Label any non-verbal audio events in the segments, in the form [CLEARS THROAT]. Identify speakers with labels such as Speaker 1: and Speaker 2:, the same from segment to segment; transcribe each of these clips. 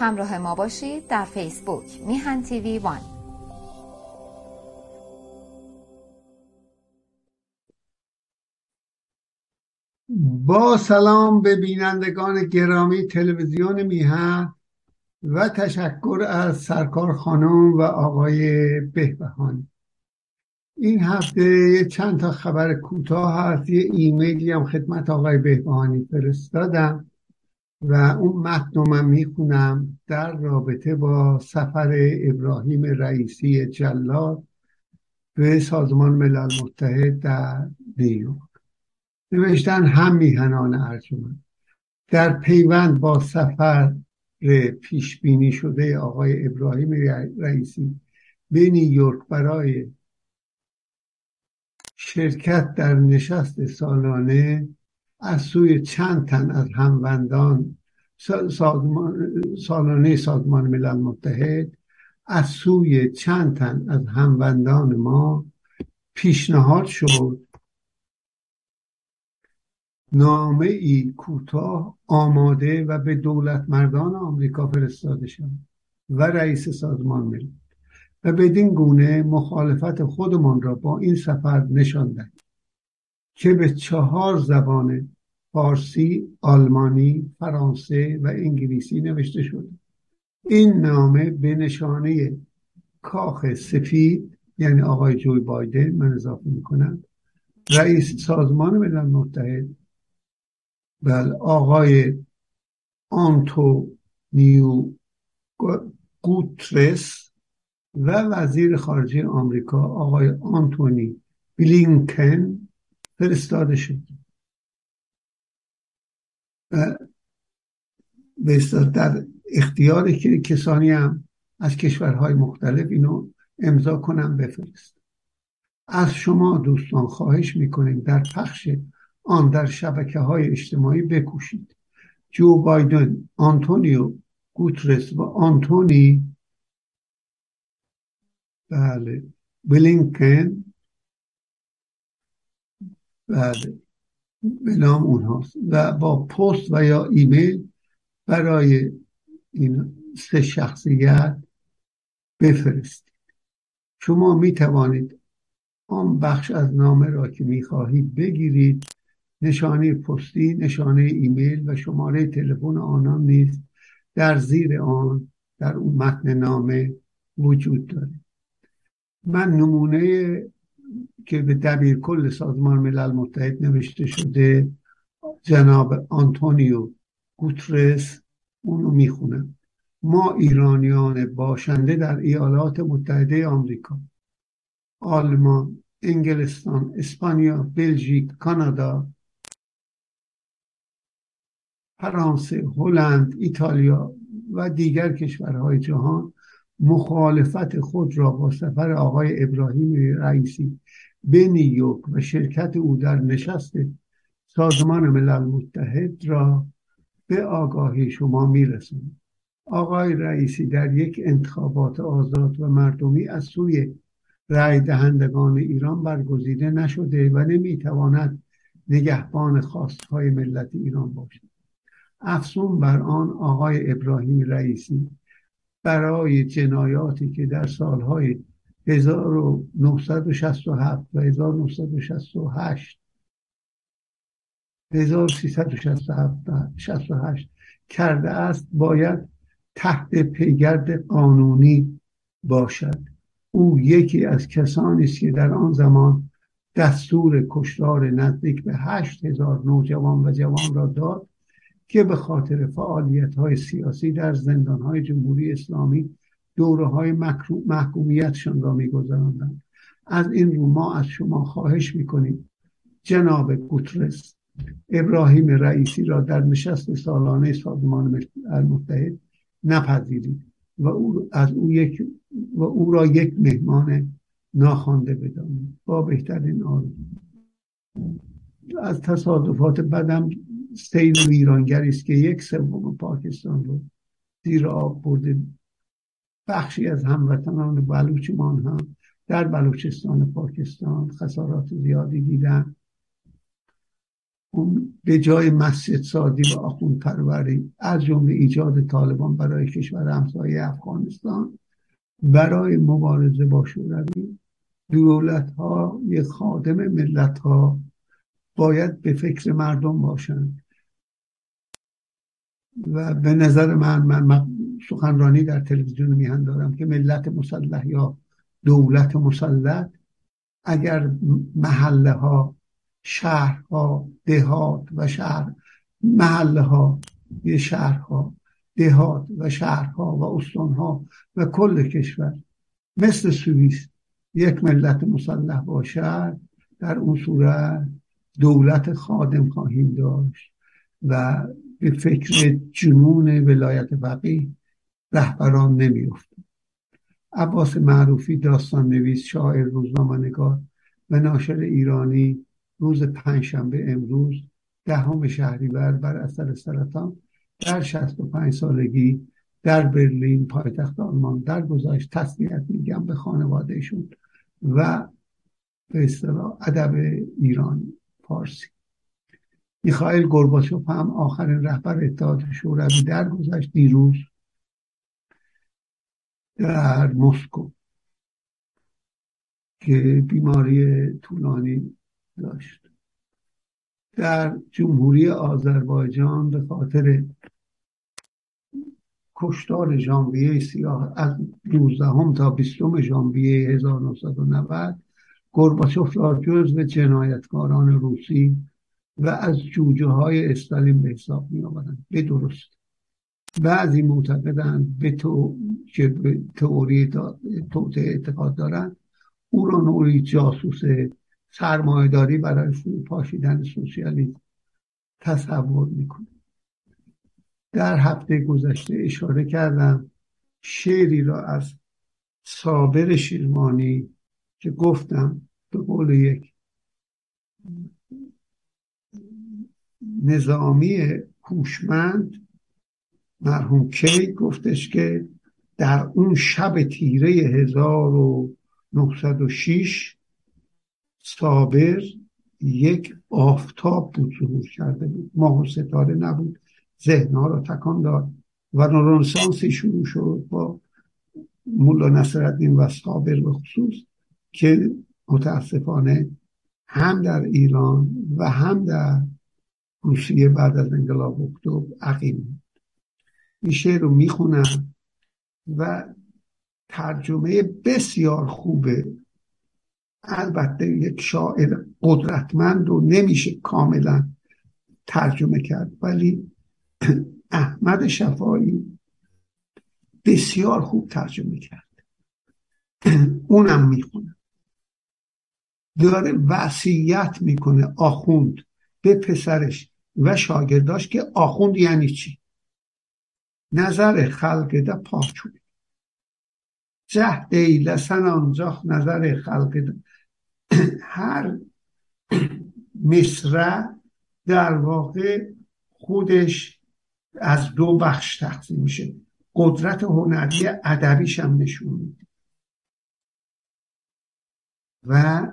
Speaker 1: همراه ما باشید در فیسبوک میهن تیوی وان.
Speaker 2: با سلام به بینندگان گرامی تلویزیون میهن و تشکر از سرکار خانم و آقای بهبهانی این هفته چند تا خبر کوتاه هست یه ایمیلی هم خدمت آقای بهبهانی فرستادم. و اون متن من می‌خونم در رابطه با سفر ابراهیم رئیسی جلاد به سازمان ملل متحد در نیویورک. نوشتن هم میهنان ارجمند. در پیوند با سفر پیش بینی شده آقای ابراهیم رئیسی به نیویورک برای شرکت در نشست سالانه از سوی چند تن از هموندان سازمان سالانه سازمان ملل متحد از سوی چند تن از هموندان ما پیشنهاد شد نامه ای کوتاه آماده و به دولت مردان آمریکا فرستاده شد و رئیس سازمان ملل. و بدین گونه مخالفت خودمان را با این سفر نشان دهیم که به چهار زبان فارسی، آلمانی، فرانسه و انگلیسی نوشته شده این نامه به نشانه کاخ سفید یعنی آقای جوی بایدن من اضافه می‌کنم رئیس سازمان ملل متحد بل آقای آنتونیو گوترس و وزیر خارجه آمریکا آقای آنتونی بلینکن فرستاده شد. و در اختیار کسانی هم از کشورهای مختلف اینو امضا کنم بفرست از شما دوستان خواهش می‌کنیم در پخش آن در شبکه های اجتماعی بکوشید. جو بایدن آنتونیو گوترس و آنتونی بله بلینکن بله. به نام اونهاست. و با پست و یا ایمیل برای این سه شخصیت بفرستید. شما می توانید آن بخش از نامه را که می خواهید بگیرید نشانه پستی نشانه ایمیل و شماره تلفن آنان نیز در زیر آن در اون متن نامه وجود داره. من نمونه که به دبیر کل سازمان ملل متحد نوشته شده جناب آنتونیو گوترس اونو می‌خونم ما ایرانیان باشنده در ایالات متحده آمریکا آلمان انگلستان اسپانیا بلژیک کانادا فرانسه هلند ایتالیا و دیگر کشورهای جهان مخالفت خود را با سفر آقای ابراهیم رئیسی به نیویورک و شرکت او در نشست سازمان ملل متحد را به آگاهی شما میرسونید آقای رئیسی در یک انتخابات آزاد و مردمی از سوی رأی دهندگان ایران برگزیده نشده و نمی‌تواند نگهبان خواستهای ملت ایران باشد. افزون بر آن آقای ابراهیم رئیسی برای جنایاتی که در سالهای 1967 و 1968 1368 کرده است باید تحت پیگرد قانونی باشد. او یکی از کسانی است که در آن زمان دستور کشتار نزدیک به هشت هزار نوجوان و جوان را داد که به خاطر فعالیت های سیاسی در زندان های جمهوری اسلامی دوره های محکومیتشان را میگذراندند. از این رو ما از شما خواهش می‌کنیم. جناب گوترس ابراهیم رئیسی را در نشست سالانه سازمان متحد نپذیرید و او از او یک و او را یک مهمان ناخوانده بدانید. با بهترین آرزو. از تصادفات بدم سیل ویرانگری است که یک سوم پاکستان رو زیر آب برده بخشی از هموطنان بلوچمان هم در بلوچستان پاکستان خسارات زیادی دیدن. اون به جای مسجد سازی و آخوند پروری از جمله ایجاد طالبان برای کشور همسایه افغانستان برای مبارزه با شوروی دولت ها یه خادم ملت ها باید به فکر مردم باشند. و به نظر من من سخنرانی در تلویزیون میهن دارم که ملت مسلح یا دولت مسلط اگر محله ها شهرها دهات و شهر محله ها شهرها دهات و شهرها و استانها و کل کشور مثل سوئیس یک ملت مسلح باشد در اون صورت دولت خادم خواهیم داشت و به فکر جنون ولایت فقیه رهبران نمیفته عباس معروفی داستان نویس شاعر روزنامه نگار و ناشر ایرانی روز پنجشنبه امروز دهم شهریور بر اثر سرطان در 65 سالگی در برلین پایتخت آلمان در گذاشت تسلیت میگم به خانوادهشون و به اصطلاح ادب ایرانی فارسی. میخائیل گرباچوف هم آخرین رهبر اتحاد شوروی گذشت دیروز در مسکو که بیماری طولانی داشت. در جمهوری آذربایجان به خاطر کشتار ژانویه سیاه از 19 تا 20 ژانویه 1990 گرباچوف را جزو جنایتکاران روسی و از جوجه های استالین به حساب می آورند به درست بعضی معتقدند به تو که تئوری توته اعتقاد دارند. او را نوعی جاسوس سرمایهداری برای پاشیدن سوسیالیسم تصور می‌کنه در هفته گذشته اشاره کردم شعری را از صابر شیرمانی که گفتم به قول یک نظامی هوشمند مرحوم کی گفتش که در اون شب تیره 1906 صابر یک آفتاب بود ظهور کرده بود. ماه و ستاره نبود. ذهنها را تکان داد و رنسانسی شروع شد با مولا نصرالدین و صابر به خصوص که متاسفانه هم در ایران و هم در روسیه بعد از انقلاب اکتبر عقیم این شعر رو می‌خونم و ترجمه بسیار خوبه. البته یک شاعر قدرتمند رو نمیشه کاملا ترجمه کرد ولی [CLEARS THROAT] احمد شفایی بسیار خوب ترجمه کرد. [CLEARS THROAT] اونم می‌خونه داره وصیت می‌کنه آخوند به پسرش و شاگرداش که آخوند یعنی چی؟ نظر خلق ده پاچون جه دیلسن آنجا نظر خلق ده هر مصرع در واقع خودش از دو بخش تقسیم میشه. قدرت هنری ادبیش هم نشون میده. و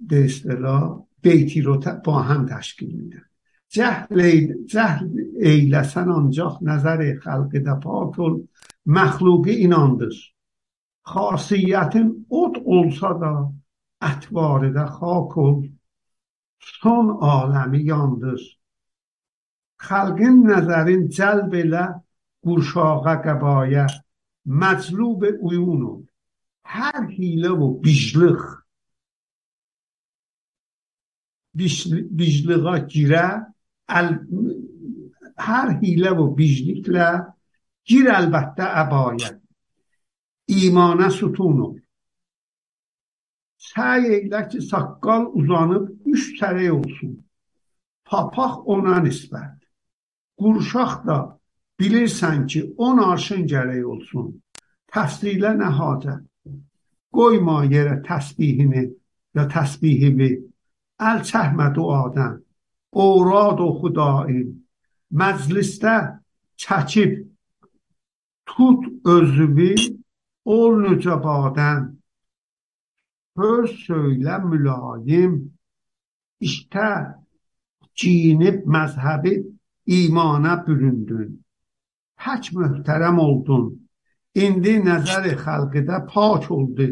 Speaker 2: به اصطلاح بیتی رو با هم تشکیل میدن. جهل جهل ایلسن آنجا نظر خلق دفاع کن. مخلوق ایناندر خاصیت اوت اولسا دا اتواره دا خاکل سون آلمی یاندر خلقین نظرین جلب له گوشاقه قبایه مطلوب اویونو هر حیله و بیجلخ. بیجلغا گیره. Hilə və bicliklə gir əlbəttə əbayət. imana sütun ol. Səy eylə ki, saqqal uzanıb üç tərək olsun. Papaq ona nisbət. Qurşaq da bilirsən ki, on arşın gərək olsun. Təsdilə nə hacət? Qoyma yerə təsbihini ya təsbihimi. Əl çəkmə duadan. Orad oxu daim. Məclisdə çəkib tut özünü ol nücabadan söz söyle mülayim işte giyinip mezhebi imana büründün. Pək möhtərəm oldun. İndi nəzəri xalqıda pak oldu.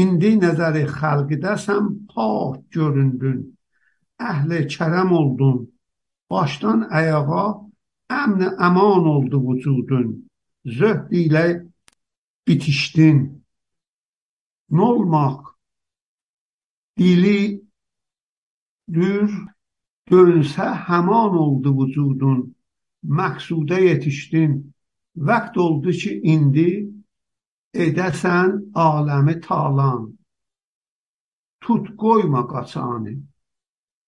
Speaker 2: İndi nəzəri xalqıda sən pak göründün. Əhli kərəm oldun. Başdan ayağa əmn əman oldu vücudun. Zöhd ilə bitişdin. Nolmaq dili dür dönsə həman oldu vücudun. Məqsuda yetişdin. Vəqt oldu ki, indi edəsən aləmi talan. Tut qoyma qaçanı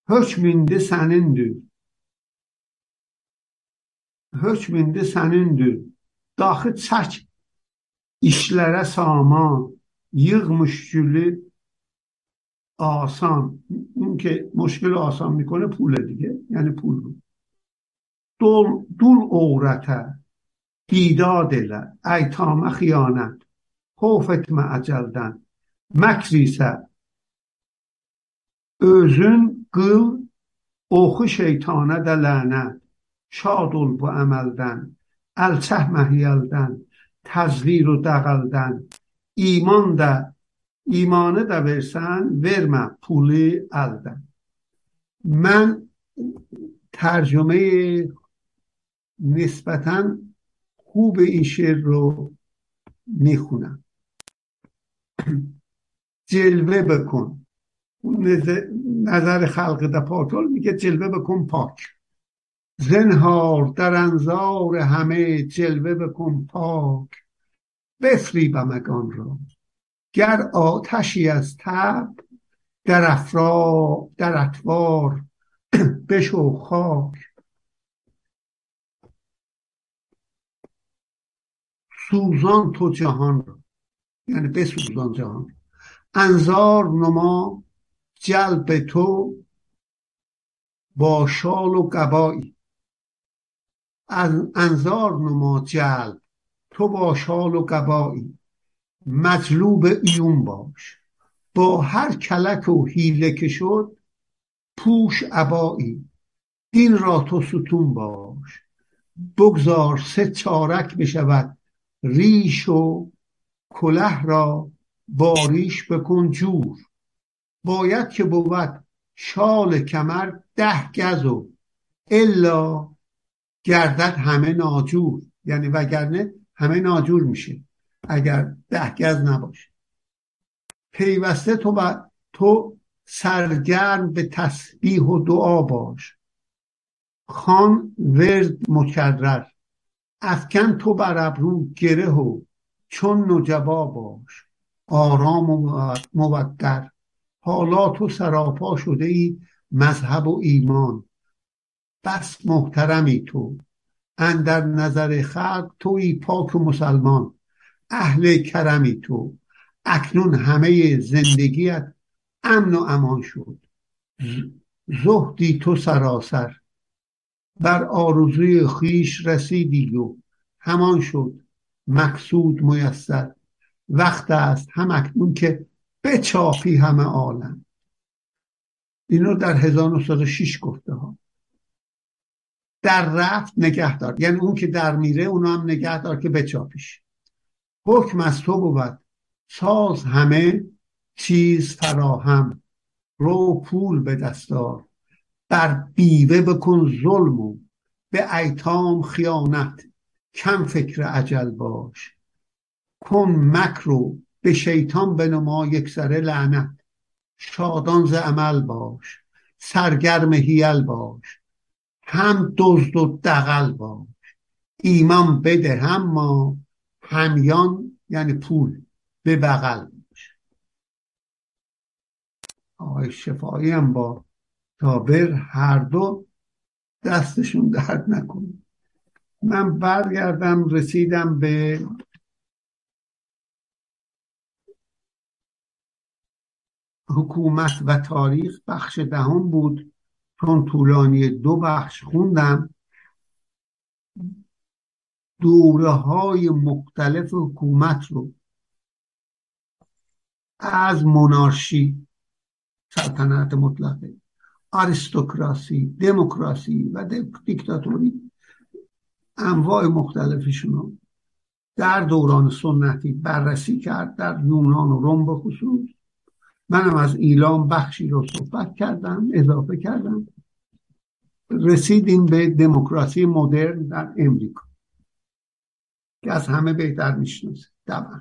Speaker 2: Hökm indi sənindir. Hökm indi sənindir. Daxı çək işlərə saman, yığ müşkülü آسان اون که مشکل آسان میکنه پول دیگه یعنی پول رو دول, دول عورته دیداد ایتام خیانت خوفت اcelden məkr isə özün قل اوخو شیطانه ده لعنه شاد بو عملدن الچه مهیلدن تزویر و دقلدن ایمان ده ایمانه ده برسن ورمه پولی الدن من ترجمه نسبتا خوب این شعر رو می‌خونم. جلوه بکن. نظر خلق ده پاتول میگه جلوه بکن پاک. زنهار در انظار همه جلوه بکن پاک. بفریبمگان را. گر آتشی از تب در افرا در اطوار [CLEARS THROAT] بشو خاک. سوزان تو جهان را. یعنی بسوزان جهان. انظار نما جلب تو با شال و قبایی انظار نما جلب تو با شال و قبایی مطلوب ایون باش. با هر کلک و حیله که شد پوش عبایی دین را تو ستون باش. بگذار سه چارک بشود ریش و کله را با ریش بکن جور. باید که بود شال کمر ده گز و الا گردد همه ناجور. یعنی وگرنه همه ناجور میشه. اگر ده گز نباشه. پیوسته تو تو سرگرم به تسبیح و دعا باش. خان ورد مکرر. افکن تو بر ابرو گره و چون نجبا باش. آرام و موقر حالا تو سراپا شده ای مذهب و ایمان. بس محترمی تو. اندر نظر خلق توی پاک و مسلمان. اهل کرمی تو. اکنون همه زندگیت امن و امان شد. زهدی تو سراسر. بر آرزوی خیش رسیدی و همان شد. مقصود میسر. وقت است هم اکنون که بچاپی همه عالم. اینو در 1906 گفته ها. در رفت نگه دار. یعنی اون که در میره اونو هم نگه دار که بچاپیش. حکم از تو بود. ساز همه چیز فراهم. رو پول به دستار بر بیوه بکن ظلم و به ایتام خیانت. کم فکر عجل باش. کن مکر رو به شیطان بنما یک سره لعنت. شادان ز عمل باش. سرگرم هیل باش. هم دزد و دقل باش. ایمان بده هم ما همیان یعنی پول به بغل باشه آقای شفایی هم با تابر هر دو دستشون درد نکنه. من برگردم رسیدم به حکومت و تاریخ بخش دهم بود. چون طولانی دو بخش خوندم دوره های مختلف حکومت رو از منارشی سلطنت مطلقه آریستوکراسی دموکراسی و دیکتاتوری انواع مختلفشون در دوران سنتی بررسی کرد در یونان و روم به خصوص. منم از ایلام بخشی رو صحبت کردم اضافه کردم. رسیدیم به دموکراسی مدرن در امریکا که از همه بهتر می‌شناسه. طبعا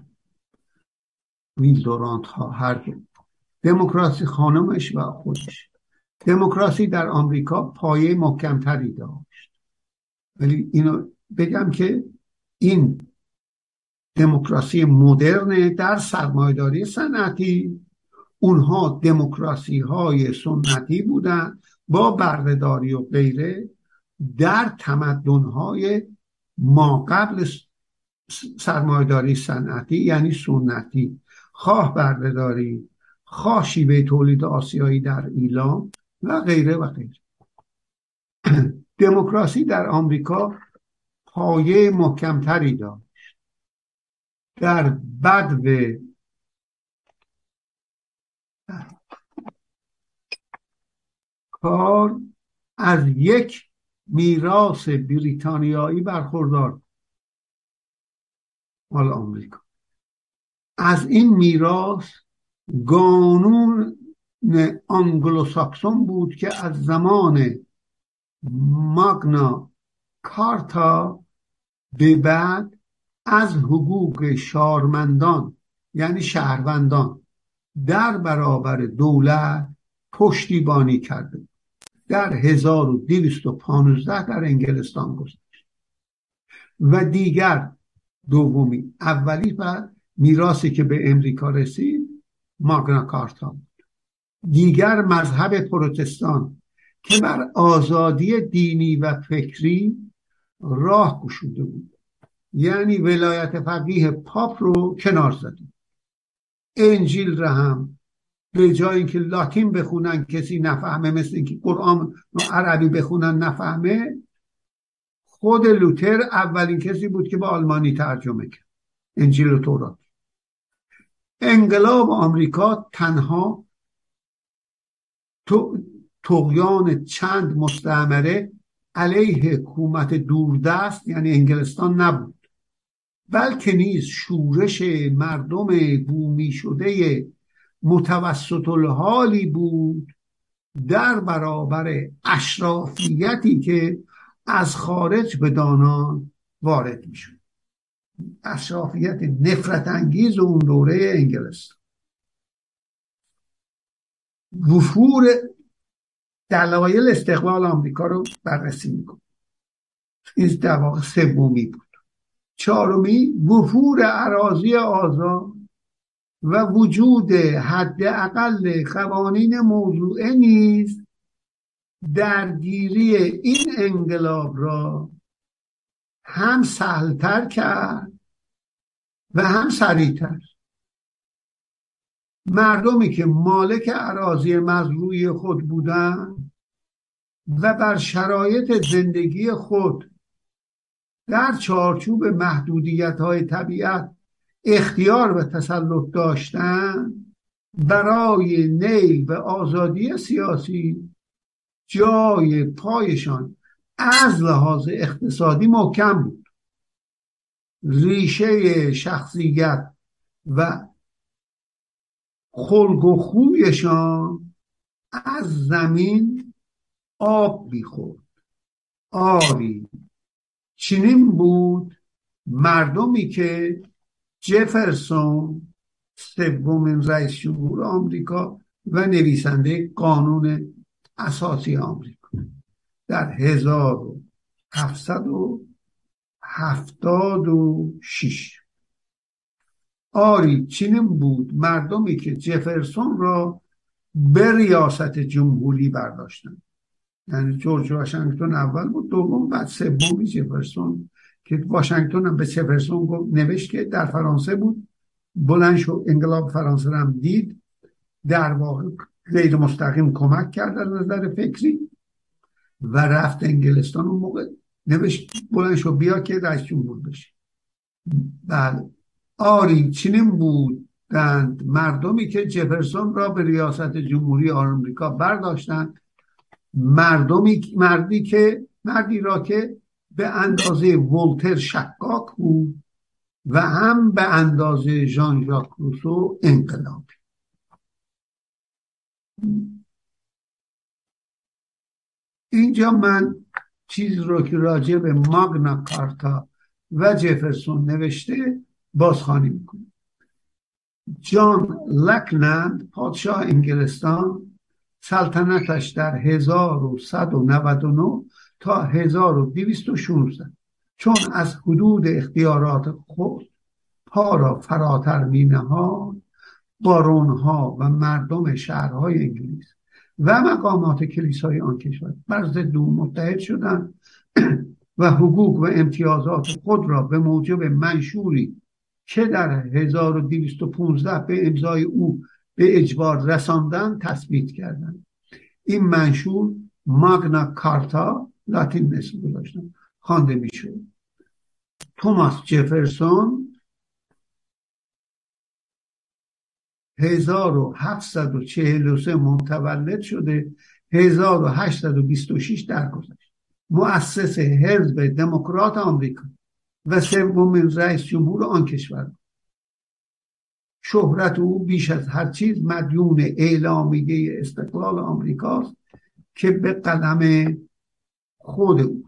Speaker 2: ویل دورانت ها هر دموکراسی خانمش و خودش. دموکراسی در آمریکا پایه محکمتری داشت. ولی اینو بگم که این دموکراسی مدرن در سرمایداری صنعتی اونها دموکراسی های سنتی بودن با بردهداری و غیره در تمدن های ما قبل سرمایداری صنعتی یعنی سنتی. خواه بردهداری خواه شیوه تولید آسیایی در ایلام و غیره و غیره. [CLEARS THROAT] دموکراسی در آمریکا پایه محکمتری داشت. در بدو کار از یک میراث بریتانیایی برخوردار مال آمریکا. از این میراث قانون آنگلوساکسون بود که از زمان ماگنا کارتا به بعد از حقوق شارمندان یعنی شهروندان در برابر دولت پشتیبانی کرده در 1215 در انگلستان گذاشت و دیگر دومی اولی و میراثی که به امریکا رسید ماگنا کارتا دیگر مذهب پروتستان که بر آزادی دینی و فکری راه گشوده بود. یعنی ولایت فقیه پاپ رو کنار زدیم انجیل را هم به جای که لاتین بخونن کسی نفهمه مثل اینکه قرآن عربی بخونن نفهمه. خود لوتر اولین کسی بود که به آلمانی ترجمه کرد انجیل و تورات. انقلاب آمریکا تنها تقیان چند مستعمره علیه حکومت دوردست یعنی انگلستان نبود. بلکه نیز شورش مردم بومی شده متوسط الحالی بود در برابر اشرافیتی که از خارج به دانان وارد می‌شد. اشرافیت نفرت انگیز اون دوره انگلستان. وفور دلایل استقبال آمریکا رو بررسی میکن این در واقع سومی بود. چهارمی وفور عراضی آزاد و وجود حداقل قوانین موضوعه نیز درگیری این انقلاب را هم سهلتر کرد و هم سریعتر. مردمی که مالک عراضی مزروعی خود بودند و بر شرایط زندگی خود در چارچوب محدودیت های طبیعت اختیار و تسلط داشتن برای نیل و آزادی سیاسی جای پایشان از لحاظ اقتصادی محکم بود. ریشه شخصیت و خلق و خویشان از زمین آب می‌خورد. آری چنین بود مردمی که جفرسون سومین رئیس جمهور آمریکا و نویسنده قانون اساسی آمریکا. در 1776 آری چنین بود مردمی که جفرسون را به ریاست جمهوری برداشتند. یعنی جورج واشنگتن اول بود دوم بعد سومی جفرسون که واشنگتن هم به جفرسون نوشت که در فرانسه بود. بلند شو انقلاب فرانسه هم دید. در واقع غیر مستقیم کمک کرد از نظر فکری و رفت انگلستان اون موقع. نوشت بلند شو بیا که رئیس جمهور بشه. بله. آری چنین بود. دند. مردمی که جفرسون را به ریاست جمهوری آمریکا برداشتند مردمی مردی که مردی را که به اندازه ولتر شکاک بود و هم به اندازه ژان ژاک روسو انقلابی اینجا من چیز رو که راجع به ماگنا کارتا و جفرسون نوشته بازخوانی می‌کنم. جان لکنند پادشاه انگلستان سلطنتش در 1199 تا 1216 چون از حدود اختیارات خود پا را فراتر می نهاد بارونها و مردم شهرهای انگلیس و مقامات کلیسای آن کشور. بر ضد متحد شدند و حقوق و امتیازات خود را به موجب منشوری که در 1215 به امضای او به اجبار رساندن تثبیت کردند. این منشور ماگنا کارتا لاتین اسم گذاشتن خوانده می‌شد. توماس جفرسون 1743 متولد شده. 1826 درگذشت. مؤسس حزب دموکرات آمریکا و سومین رئیس جمهور آن کشور شهرت او بیش از هر چیز مدیون اعلامیه استقلال آمریکاست که به قدم خود او.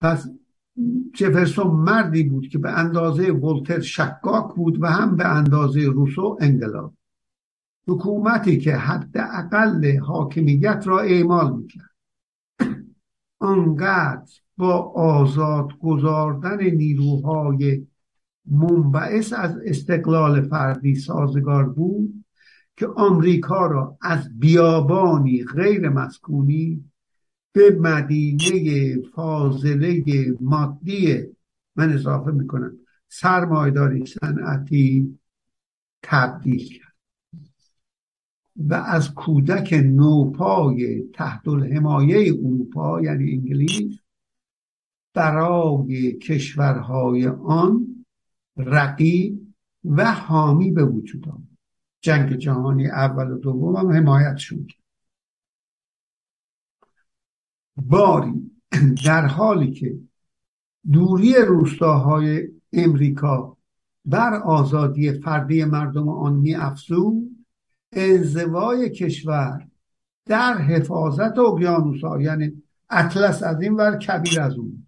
Speaker 2: پس جفرسون مردی بود که به اندازه ولتر شکاک بود و هم به اندازه روسو انقلاب. حکومتی که حداقل حاکمیت را اعمال می‌کرد. آنقدر با آزاد گذاردن نیروهای منبعث از استقلال فردی سازگار بود که آمریکا را از بیابانی غیر مسکونی به مدینه فاضله مادی من اضافه می‌کنم سرمایداری صنعتی تبدیل کرد و از کودک نوپای تحت الحمایه اروپا یعنی انگلیس برای کشورهای آن رقیب و حامی به وجود آمد. جنگ جهانی اول و دوم هم حمایتشون کرد. باری در حالی که دوری روستاهای امریکا بر آزادی فردی مردم آن می افزود انزوای کشور در حفاظت اقیانوسها یعنی اطلس از این ور کبیر از اون.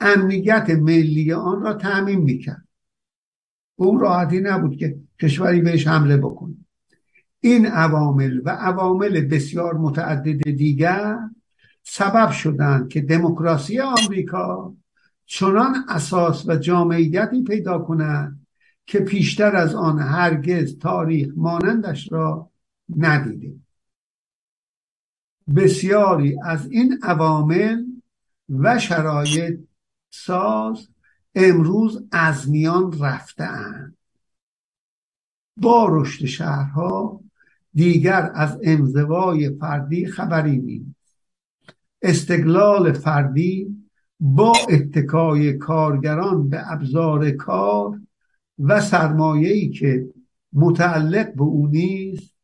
Speaker 2: امنیت ملی آن را تعمین می‌کرد. اون راحتی نبود که کشوری بهش حمله بکنه. این عوامل و عوامل بسیار متعدد دیگر سبب شدند که دموکراسی آمریکا چنان اساس و جامعیتی پیدا کند که پیشتر از آن هرگز تاریخ مانندش را ندیده. بسیاری از این عوامل و شرایط ساز امروز از میان رفتهاند. با رشد شهرها دیگر از انزوای فردی خبری نیست. استقلال فردی با اتکای کارگران به ابزار کار و سرمایه‌ای که متعلق به او نیست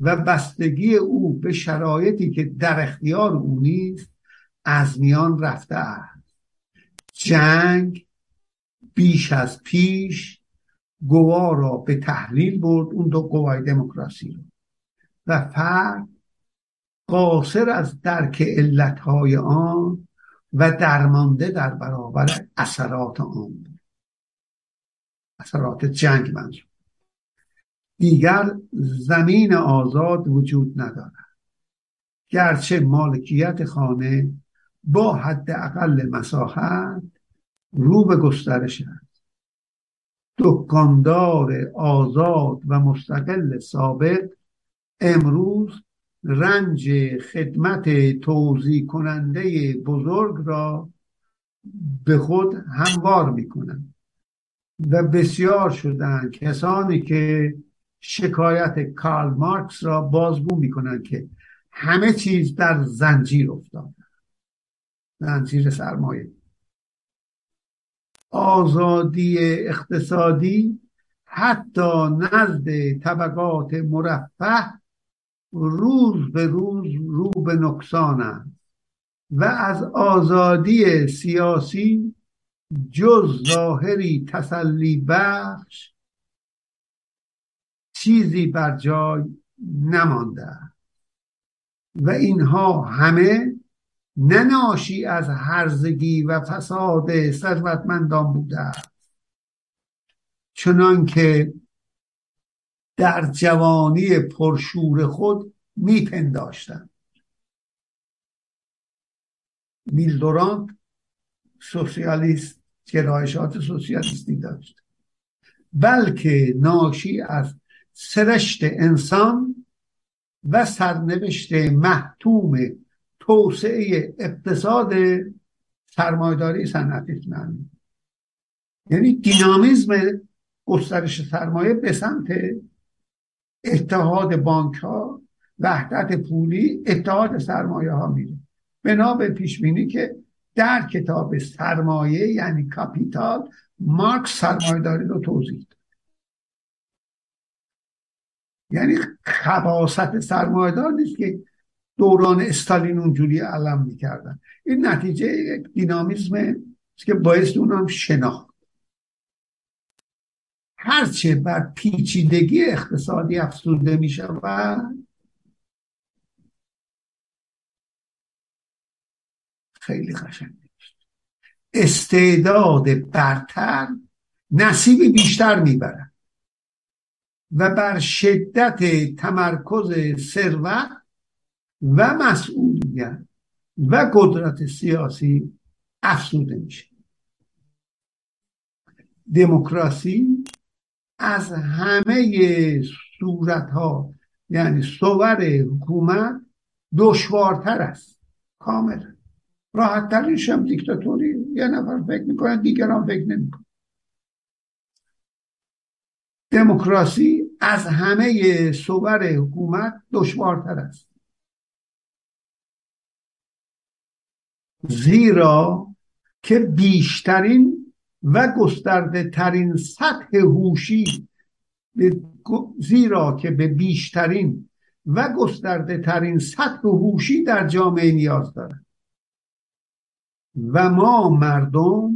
Speaker 2: و بستگی او به شرایطی که در اختیار او نیست از میان رفته است جنگ بیش از پیش گوا را به تحلیل برد اون دو قوای دموکراسی رو. و فرد قاصر از درک علتهای آن و درمانده در برابر اثرات آن اثرات جنگ منظور. دیگر زمین آزاد وجود ندارد. گرچه مالکیت خانه با حداقل مساحت رو به گسترش است. دکاندار آزاد و مستقل سابق امروز رنج خدمت توضیح کننده بزرگ را به خود هموار می‌کنند و بسیار شدن کسانی که شکایت کارل مارکس را بازگو می‌کنند که همه چیز در زنجیر افتاده زنجیر سرمایه. آزادی اقتصادی حتی نزد طبقات مرفه روز به روز رو به نقصان است. و از آزادی سیاسی جز ظاهری تسلی بخش چیزی بر جای نمانده و اینها همه نناشی از هرزگی و فساد ثروتمندان بوده است. چنان که در جوانی پرشور خود میپنداشتند. میل دورانت سوسیالیست گرایشات سوسیالیستی داشت. بلکه ناشی از سرشت انسان و سرنوشت محتوم توسعه اقتصاد سرمایداری صنعتی اسلامی. یعنی دینامیزم گسترش سرمایه به سمت اتحاد بانک ها وحدت پولی اتحاد سرمایه ها میره. بنا به پیش بینی که در کتاب سرمایه یعنی کاپیتال مارکس سرمایه رو توضیح داد. یعنی خباست سرمایه دار نیست که دوران استالین اونجوری علم می‌کردن. این نتیجه یک دینامیزم که باعث اونم شناخت. هرچه بر پیچیدگی اقتصادی افزوده می شود خیلی قشنگ استعداد برتر نصیب بیشتر می‌برد و بر شدت تمرکز ثروت و مسئولیت و قدرت سیاسی افزوده میشه. دموکراسی از همه صورت ها یعنی صور حکومت دشوارتر است. کاملا راحت ترینش هم دیکتاتوری. یه نفر فکر می‌کنه دیگران فکر نمی‌کنه. دموکراسی از همه صور حکومت دشوارتر است. زیرا که بیشترین و گسترده ترین سطح هوشی زیرا که به بیشترین و گسترده ترین سطح هوشی در جامعه نیاز دارد. و ما مردم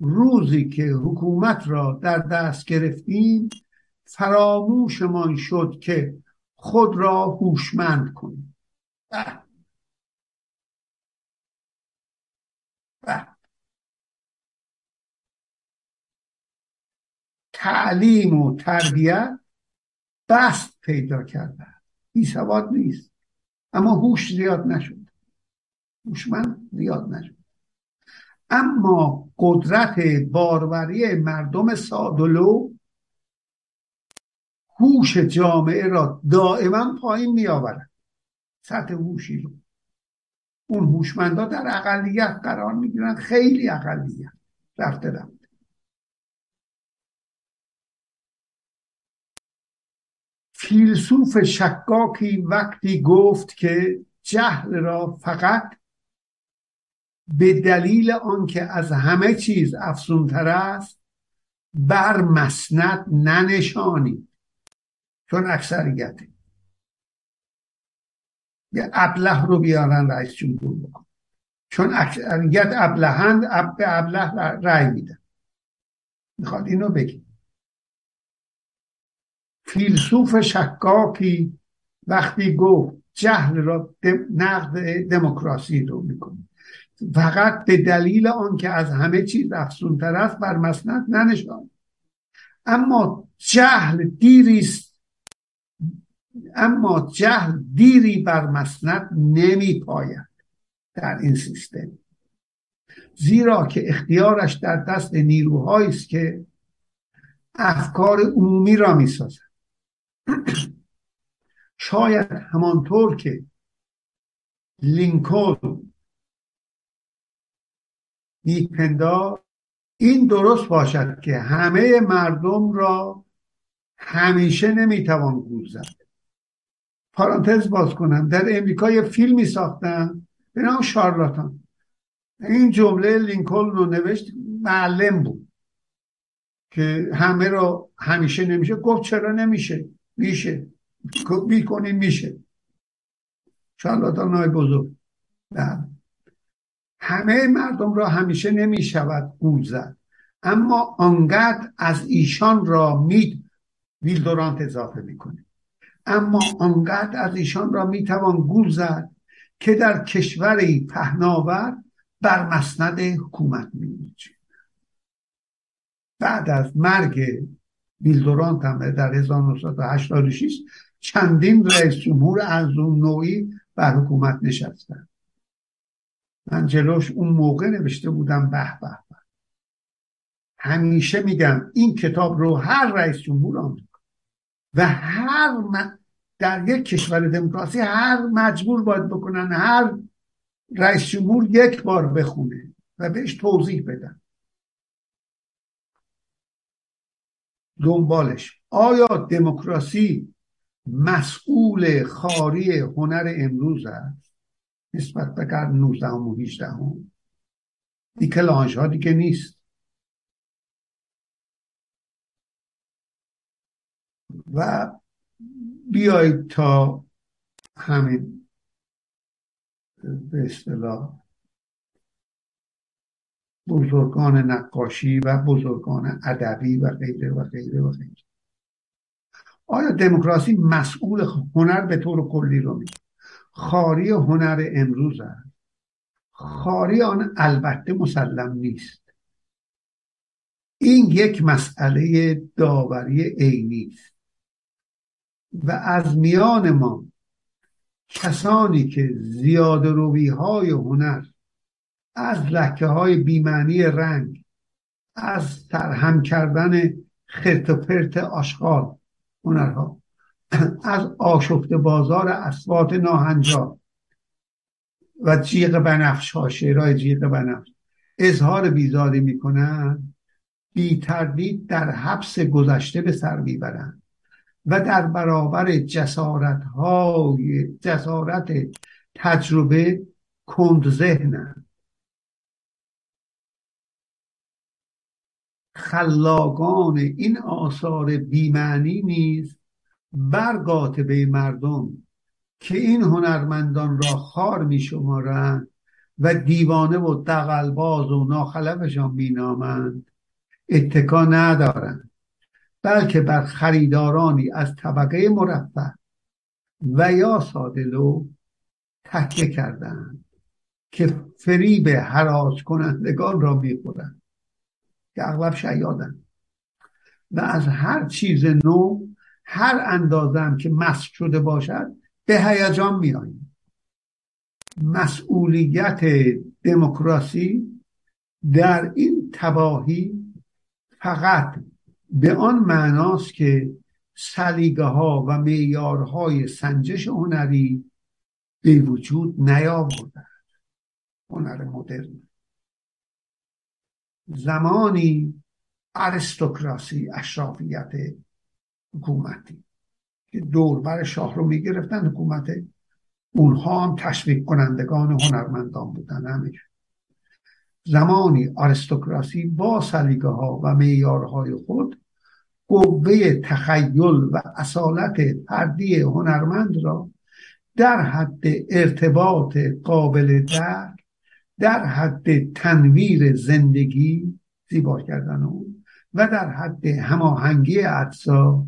Speaker 2: روزی که حکومت را در دست گرفتیم فراموشمان شد که خود را هوشمند کنیم. تعلیم و تربیت بست پیدا کرده. بی سواد نیست. اما هوش زیاد نشد. هوشمند زیاد نشد. اما قدرت باروری مردم سادلو هوش جامعه را دائما پایین می آورد سطح هوشی رو. اون هوشمندا در اقلیت قرار می گیرن خیلی اقلیت. رفته رفته. فیلسوف شکاکی وقتی گفت که جهل را فقط به دلیل آنکه از همه چیز افزونتر است بر مسند ننشانید. چون اکثریته یه ابله رو بیارن رئیس جمهور بکن. چون اکثریت ابلهند به ابله رأی میدن. می‌خواد اینو بگی فیلسوف شکاکی وقتی گفت جهل را نقد دموکراسی رو می‌کنه. فقط به دلیل آنکه از همه چیز افزونتر است بر مسند ننشان. اما جهل دیریست اما جهل دیری بر مسند نمی پاید در این سیستم. زیرا که اختیارش در دست نیروهایی است که افکار عمومی را می سازد شاید همانطور که لینکلن میپندا این درست باشد که همه مردم را همیشه نمی‌توان گول زد. پارانتز باز کنم در امریکا یه فیلمی ساختن به نام شارلاتان. این جمله لینکلن رو نوشت معلم بود که همه رو همیشه نمیشه گفت چرا نمیشه؟ میشه. می‌کنیم میشه. شالاتان های بزرگ. نه همه مردم را همیشه نمی‌شود گول زد. اما آنقدر از ایشان را مید ویلدورانت اضافه می‌کنه. اما آنقدر از ایشان را می‌توان گول زد که در کشوری پهناور بر مسند حکومت میمیچه بعد از مرگ ویلدورانت هم در 1986 چندین رئیس جمهور از اون نوعی بر حکومت نشستن. من جلوش اون موقع نوشته بودم به به همیشه میگم این کتاب رو هر رئیس جمهور آمریکا و هر در یک کشور دموکراسی هر مجبور باید بکنن هر رئیس جمهور یک بار بخونه و بهش توضیح بدن. دنبالش. آیا دموکراسی مسئول خاری هنر امروز است؟ نسبت به قرن 19 و 18 هم دیکلانج ها دیگه نیست. و بیایید تا همین به اصطلاح بزرگان نقاشی و بزرگان ادبی و غیره و غیره و غیره. آیا دموکراسی مسئول هنر به طور کلی رو میگه؟ خاری هنر امروز است. خاری آن البته مسلم نیست. این یک مسئله داوری عینی است. و از میان ما کسانی که زیاد روی های هنر از لکه های بیمعنی رنگ از ترهم کردن خرت و پرت آشغال هنرها از آشفت بازار اسوات ناهنجار و جیغ بنفش ها شعرهای جیغ بنفش. اظهار بیزاری می‌کنن بی تردید در حبس گذشته به سر می‌برند و در برابر جسارت های جسارت تجربه کند ذهنند خلاقان این آثار بیمعنی نیز برگاتبه مردم که این هنرمندان را خار می شمارند و دیوانه و دقلباز و ناخلفشان مینامند اتکا ندارند بلکه بر خریدارانی از طبقه مرفه و یا سادلو تکیه کردند که فریب حراج کنندگان را می‌خورند. که اغلب شیادن. و از هر چیز نو هر اندازم که مسک شده باشد به هیجان میاییم مسئولیت دموکراسی در این تباهی فقط به آن معناست که سلیگه ها و معیارهای سنجش هنری به وجود نیاوردن هنر مدرن. زمانی ارستوکراسی اشرافیت حکومتی که دور بر شاه رو می‌گرفتن حکومت اونها هم تشویق کنندگان هنرمندان بودن همیشه زمانی آرستوکراسی با سلیقه ها و معیارهای خود قوه تخیل و اصالت فردی هنرمند را در حد ارتباط قابل درک در حد تنویر زندگی زیبا کردن اون و در حد هماهنگی اجزا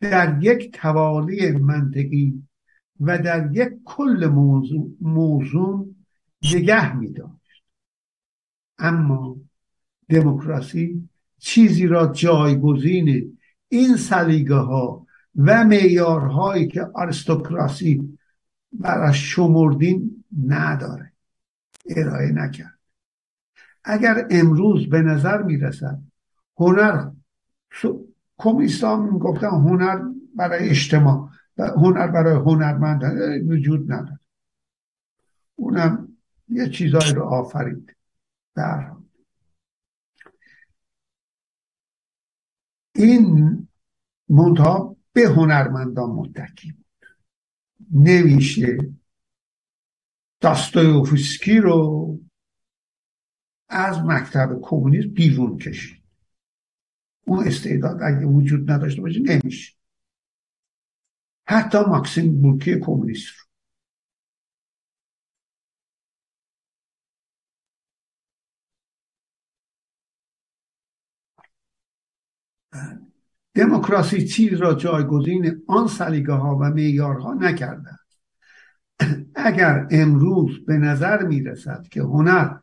Speaker 2: در یک توالی منطقی و در یک کل موضوع, نگه می داشت. اما دموکراسی چیزی را جایگزین این سلیگه ها و معیارهایی که آرستوکراسی برای شمردین نداره ارائه نکرد. اگر امروز به نظر می‌رسد هنر کمیستان گفتن هنر برای اجتماع هنر برای هنرمند وجود نداره اونم یه چیزایی رو آفرید. در این منتها به هنرمندان متکی بود. نمیشه داستایوفسکی رو از مکتب کمونیسم بیرون کشید. اون استعداد اگه وجود نداشته باشه نمیشه. حتی ماکسیم بورکی کمونیست رو. دموکراسی چیز را جایگزین آن سلیقه ها و معیارها نکرده اگر امروز به نظر می رسد که هنر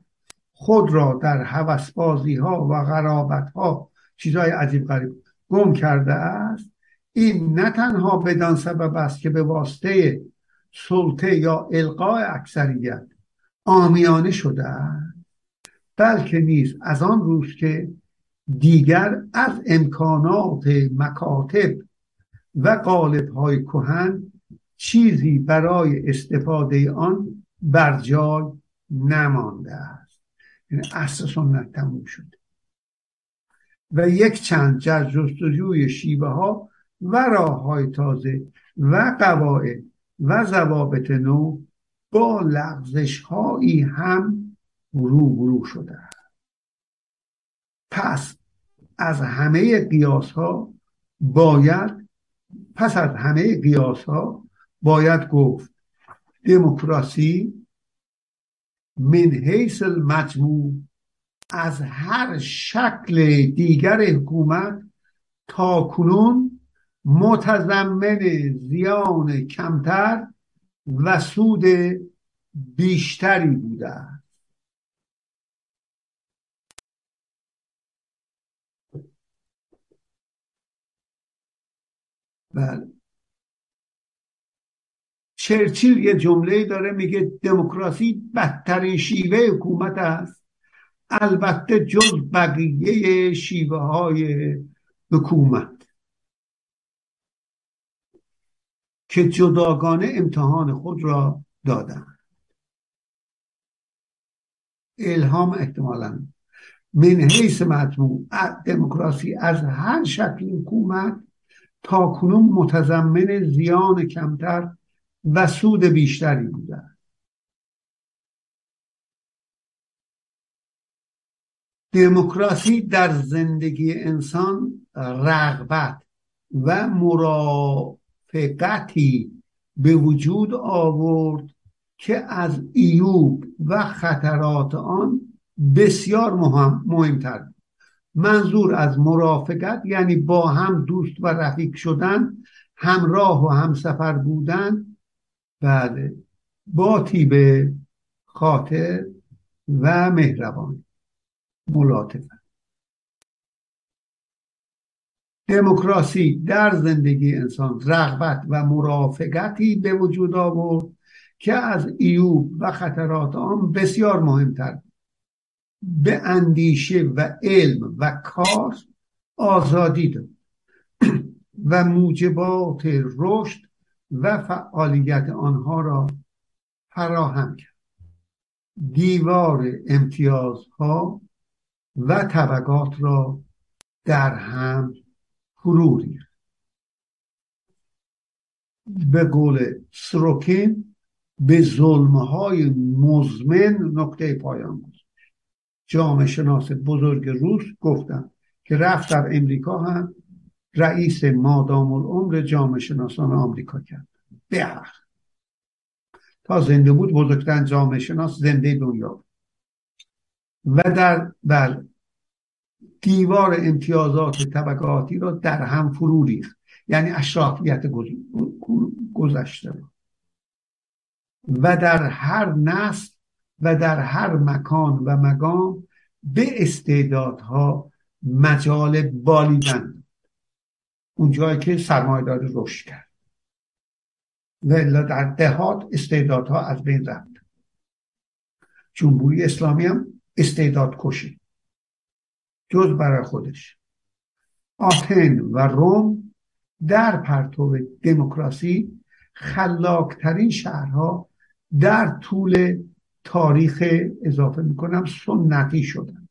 Speaker 2: خود را در حوسبازی ها و غرابت ها چیزهای عجیب غریب گم کرده است این نه تنها بدان سبب است که به واسطه سلطه یا القاء اکثریت آمیانه شده بلکه نیز از آن روز که دیگر از امکانات مکاتب و قالب های کهن چیزی برای استفاده آن بر جای نمانده است. یعنی اصل سنت تموم شده و یک چند جز جستجوی شیوه ها و راه های تازه و قواعد و ضوابط نو با لغزش هایی هم روبرو شده پس از همه قیاس ها باید پس از همه قیاس ها باید گفت دموکراسی من حیث المجموع از هر شکل دیگر حکومت تا کنون متضمن زیان کمتر و سود بیشتری بوده بله. چرچیل یه جمله داره میگه دموکراسی بدترین شیوه حکومت است. البته جز بقیه شیوه های حکومت. که جداگانه امتحان خود را دادن. الهام احتمالا. من حیث مجموع دموکراسی از هر شکل حکومت تا کنون متضمن زیان کمتر و سود بیشتری بوده دموکراسی در زندگی انسان رغبت و مرافقتی به وجود آورد که از ایوب و خطرات آن بسیار مهم مهمتر منظور از مرافقت یعنی با هم دوست و رفیق شدن همراه و همسفر بودن بله. با به خاطر و مهربان ملاطفت دموکراسی در زندگی انسان رغبت و مرافقتی به وجود آورد که از ایوب و خطرات آن بسیار مهمتر به اندیشه و علم و کار آزادی داد و موجبات رشد و فعالیت آنها را فراهم کرد. دیوار امتیازها و طبقات را در هم فرو ریخت. به قول سروکین به ظلمهای مزمن نقطه پایان بود. جامعه شناس بزرگ روس گفتن که رفت در امریکا هم رئیس مادام العمر جامعه شناسان آمریکا کرد. به تا زنده بود بزرگترین جامعه شناس زنده دنیا و در بر دیوار امتیازات طبقاتی را در هم فرو ریخت. یعنی اشرافیت گذشته و در هر نسل و در هر مکان و مقام به استعدادها مجال بالیدن اونجایی که سرمایه داری رشد کرد. و در دهات استعدادها از بین رفت. جمهوری اسلامی هم استعداد کشی. جز برای خودش. آتن و روم در پرتو دموکراسی خلاقترین شهرها در طول تاریخ اضافه می‌کنم سنتی شدن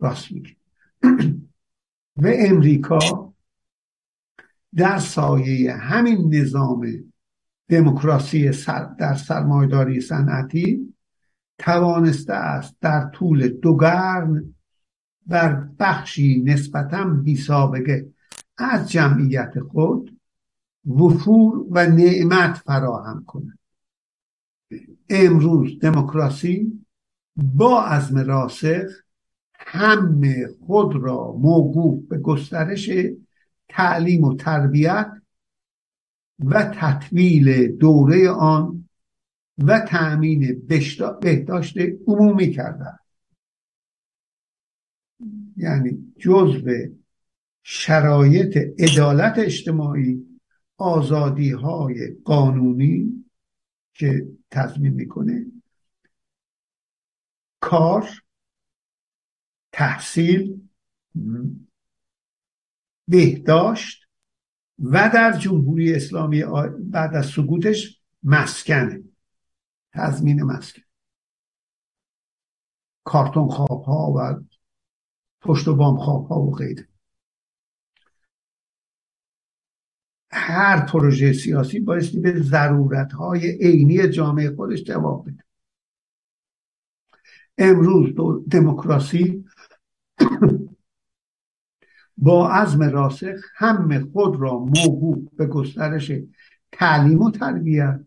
Speaker 2: راست میگه [CLEARS THROAT] و امریکا در سایه همین نظام دموکراسی در سرمایداری صنعتی توانسته است در طول دو قرن بر بخشی نسبتا بی سابقه از جمعیت خود وفور و نعمت فراهم کند. امروز دموکراسی با عزم راسخ همه خود را موقوف به گسترش تعلیم و تربیت و تطویل دوره آن و تأمین بهداشت عمومی کرده یعنی جزء شرایط عدالت اجتماعی آزادی های قانونی که تضمین می‌کنه کار تحصیل بهداشت و در جمهوری اسلامی بعد از سقوطش مسکنه تضمین مسکن. کارتون خواب ها و پشت و بام خواب ها و غیره. هر پروژه سیاسی بایستی به ضرورت های عینی جامعه خودش جواب بده. امروز دموکراسی با عزم راسخ همه خود را موقوف به گسترش تعلیم و تربیت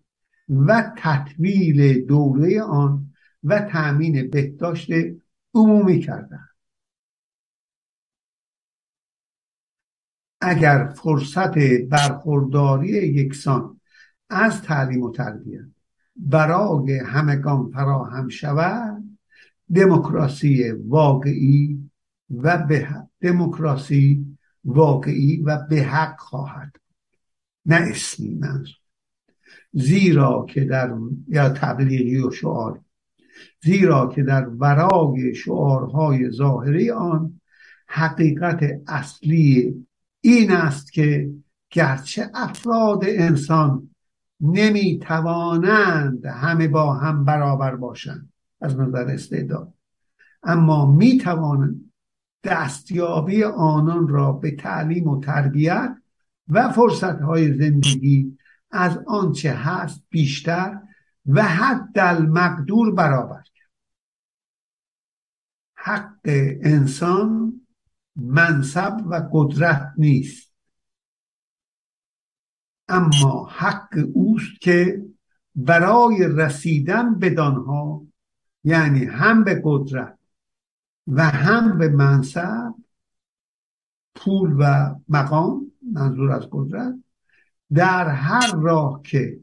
Speaker 2: و تطویل دوره آن و تأمین بهداشت عمومی کرده اگر فرصت برخورداری یکسان از تعلیم و تربیت برای همگان فراهم شود دموکراسی واقعی و به دموکراسی واقعی و به حق خواهد. نه اسمی منظور. زیرا که در یا تبلیغی و شعار. زیرا که در ورای شعارهای ظاهری آن حقیقت اصلی این است که گرچه افراد انسان نمی توانند همه با هم برابر باشند از نظر استعداد اما می توانند دستیابی آنان را به تعلیم و تربیت و فرصتهای زندگی از آنچه هست بیشتر و حد المقدور برابر کرد. حق انسان منصب و قدرت نیست. اما حق اوست که برای رسیدن بدانها یعنی هم به قدرت و هم به منصب پول و مقام منظور از قدرت در هر راه که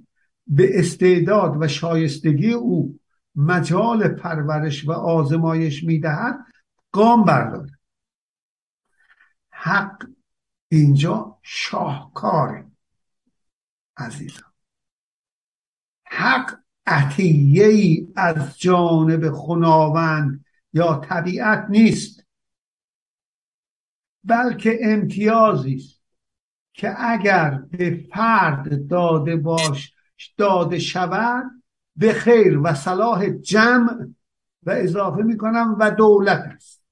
Speaker 2: به استعداد و شایستگی او مجال پرورش و آزمایش می‌دهد گام بردارد. حق اینجا شاهکاره عزیزان. حق عطیه ای از جانب خداوند یا طبیعت نیست بلکه امتیازی است که اگر به فرد داده باش داده شود به خیر و صلاح جمع و اضافه می‌کنم و دولت است.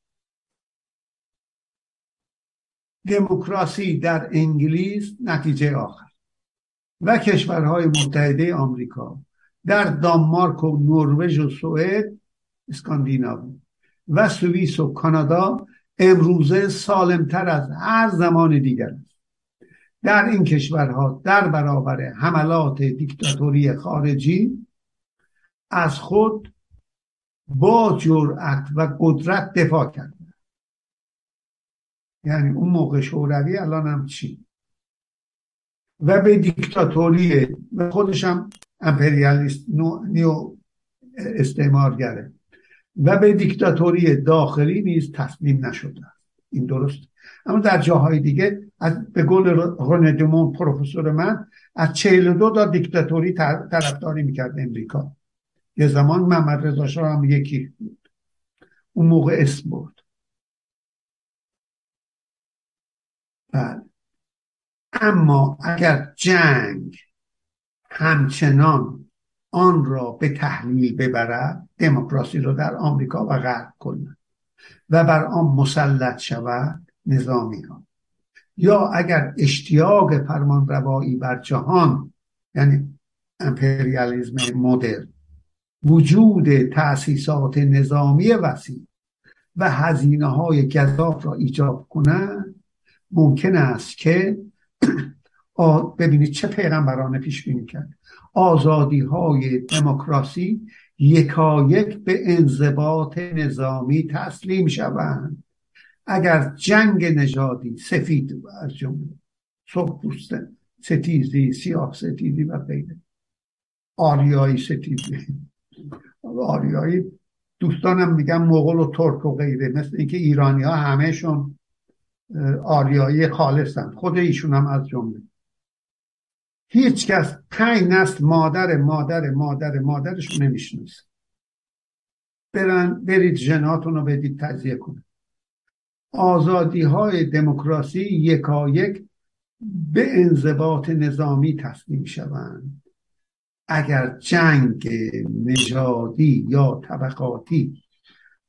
Speaker 2: دموکراسی در انگلیس نتیجه آخر و کشورهای متحده آمریکا در دانمارک و نروژ و سوئد اسکاندیناوی. و سوئیس و کانادا امروزه سالمتر از هر زمان دیگر است. در این کشورها در برابر حملات دیکتاتوری خارجی از خود با جرأت و قدرت دفاع کرد. یعنی اون موقع شوروی الان هم چی؟ و به دیکتاتوری و خودش هم امپریالیست نیو استعمارگره. و به دیکتاتوری داخلی نیز تسلیم نشده این درست اما در جاهای دیگه از به قول رونه پروفسور من از 42 تا دیکتاتوری طرفداری می‌کرد امریکا. یه زمان محمد رضا شاه هم یکی بود. اون موقع اسم برد. بله. اما اگر جنگ همچنان آن را به تحلیل ببرد دموکراسی را در آمریکا و غرب کند و بر آن مسلط شود نظامی ها یا اگر اشتیاق فرمان روایی بر جهان یعنی امپریالیزم مدرن وجود تأسیسات نظامی وسیع و هزینه های را ایجاب کنند ممکن است که [CLEARS THROAT] ببینید چه پیغمبرانه پیش بینی کرد. آزادی های دموکراسی یکایک به انضباط نظامی تسلیم شوند. اگر جنگ نژادی سفید از جمله سرخ ستیزی سیاه ستیزی و غیره. آریایی ستیزی. آریایی دوستانم میگن مغول و ترک و غیره. مثل اینکه ایرانی ها همهشون آریایی خالصن. خود ایشون هم از جمله. هیچ کس پنج نسل مادر مادر مادر مادرش نمی‌شناسه. برن برید جناتون رو بدید تجزیه کنید آزادی های دموکراسی یکایک به انضباط نظامی تسلیم شوند اگر جنگ نژادی یا طبقاتی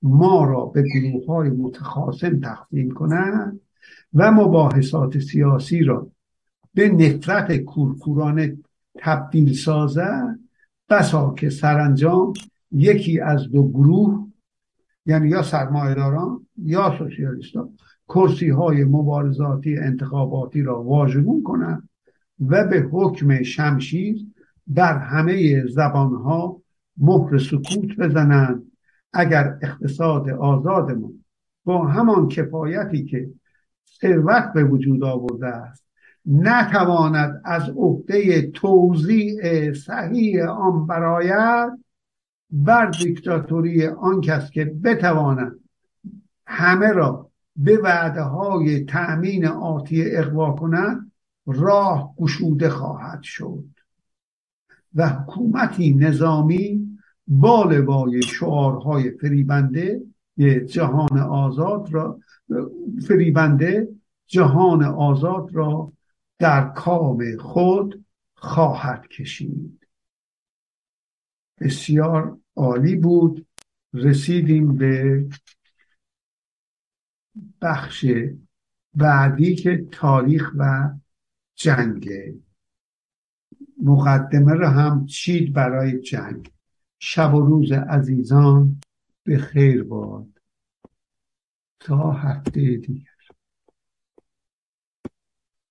Speaker 2: ما را به گروه های متخاصم تقسیم کنند و مباحثات سیاسی را به نفرت کورکورانه تبدیل سازه بسا که سرانجام یکی از دو گروه یعنی یا سرمایهداران یا سوسیالیستان کرسی های مبارزاتی انتخاباتی را واژگون کنند و به حکم شمشیر بر همه زبانها مهر سکوت بزنند. اگر اقتصاد آزادمون با همان کفایتی که ثروت به وجود آورده است نتواند از عهده توضیع صحیح آن برایت بر دیکتاتوری آن کس که بتواند همه را به وعده های تأمین آتی اقوا کنند راه گشوده خواهد شد. و حکومتی نظامی با لوای شعارهای فریبنده جهان آزاد را فریبنده جهان آزاد را در کام خود خواهد کشید. بسیار عالی بود. رسیدیم به بخش بعدی که تاریخ و جنگ. مقدمه را هم چید برای جنگ. شب و روز عزیزان به خیر باد. تا هفته دیگه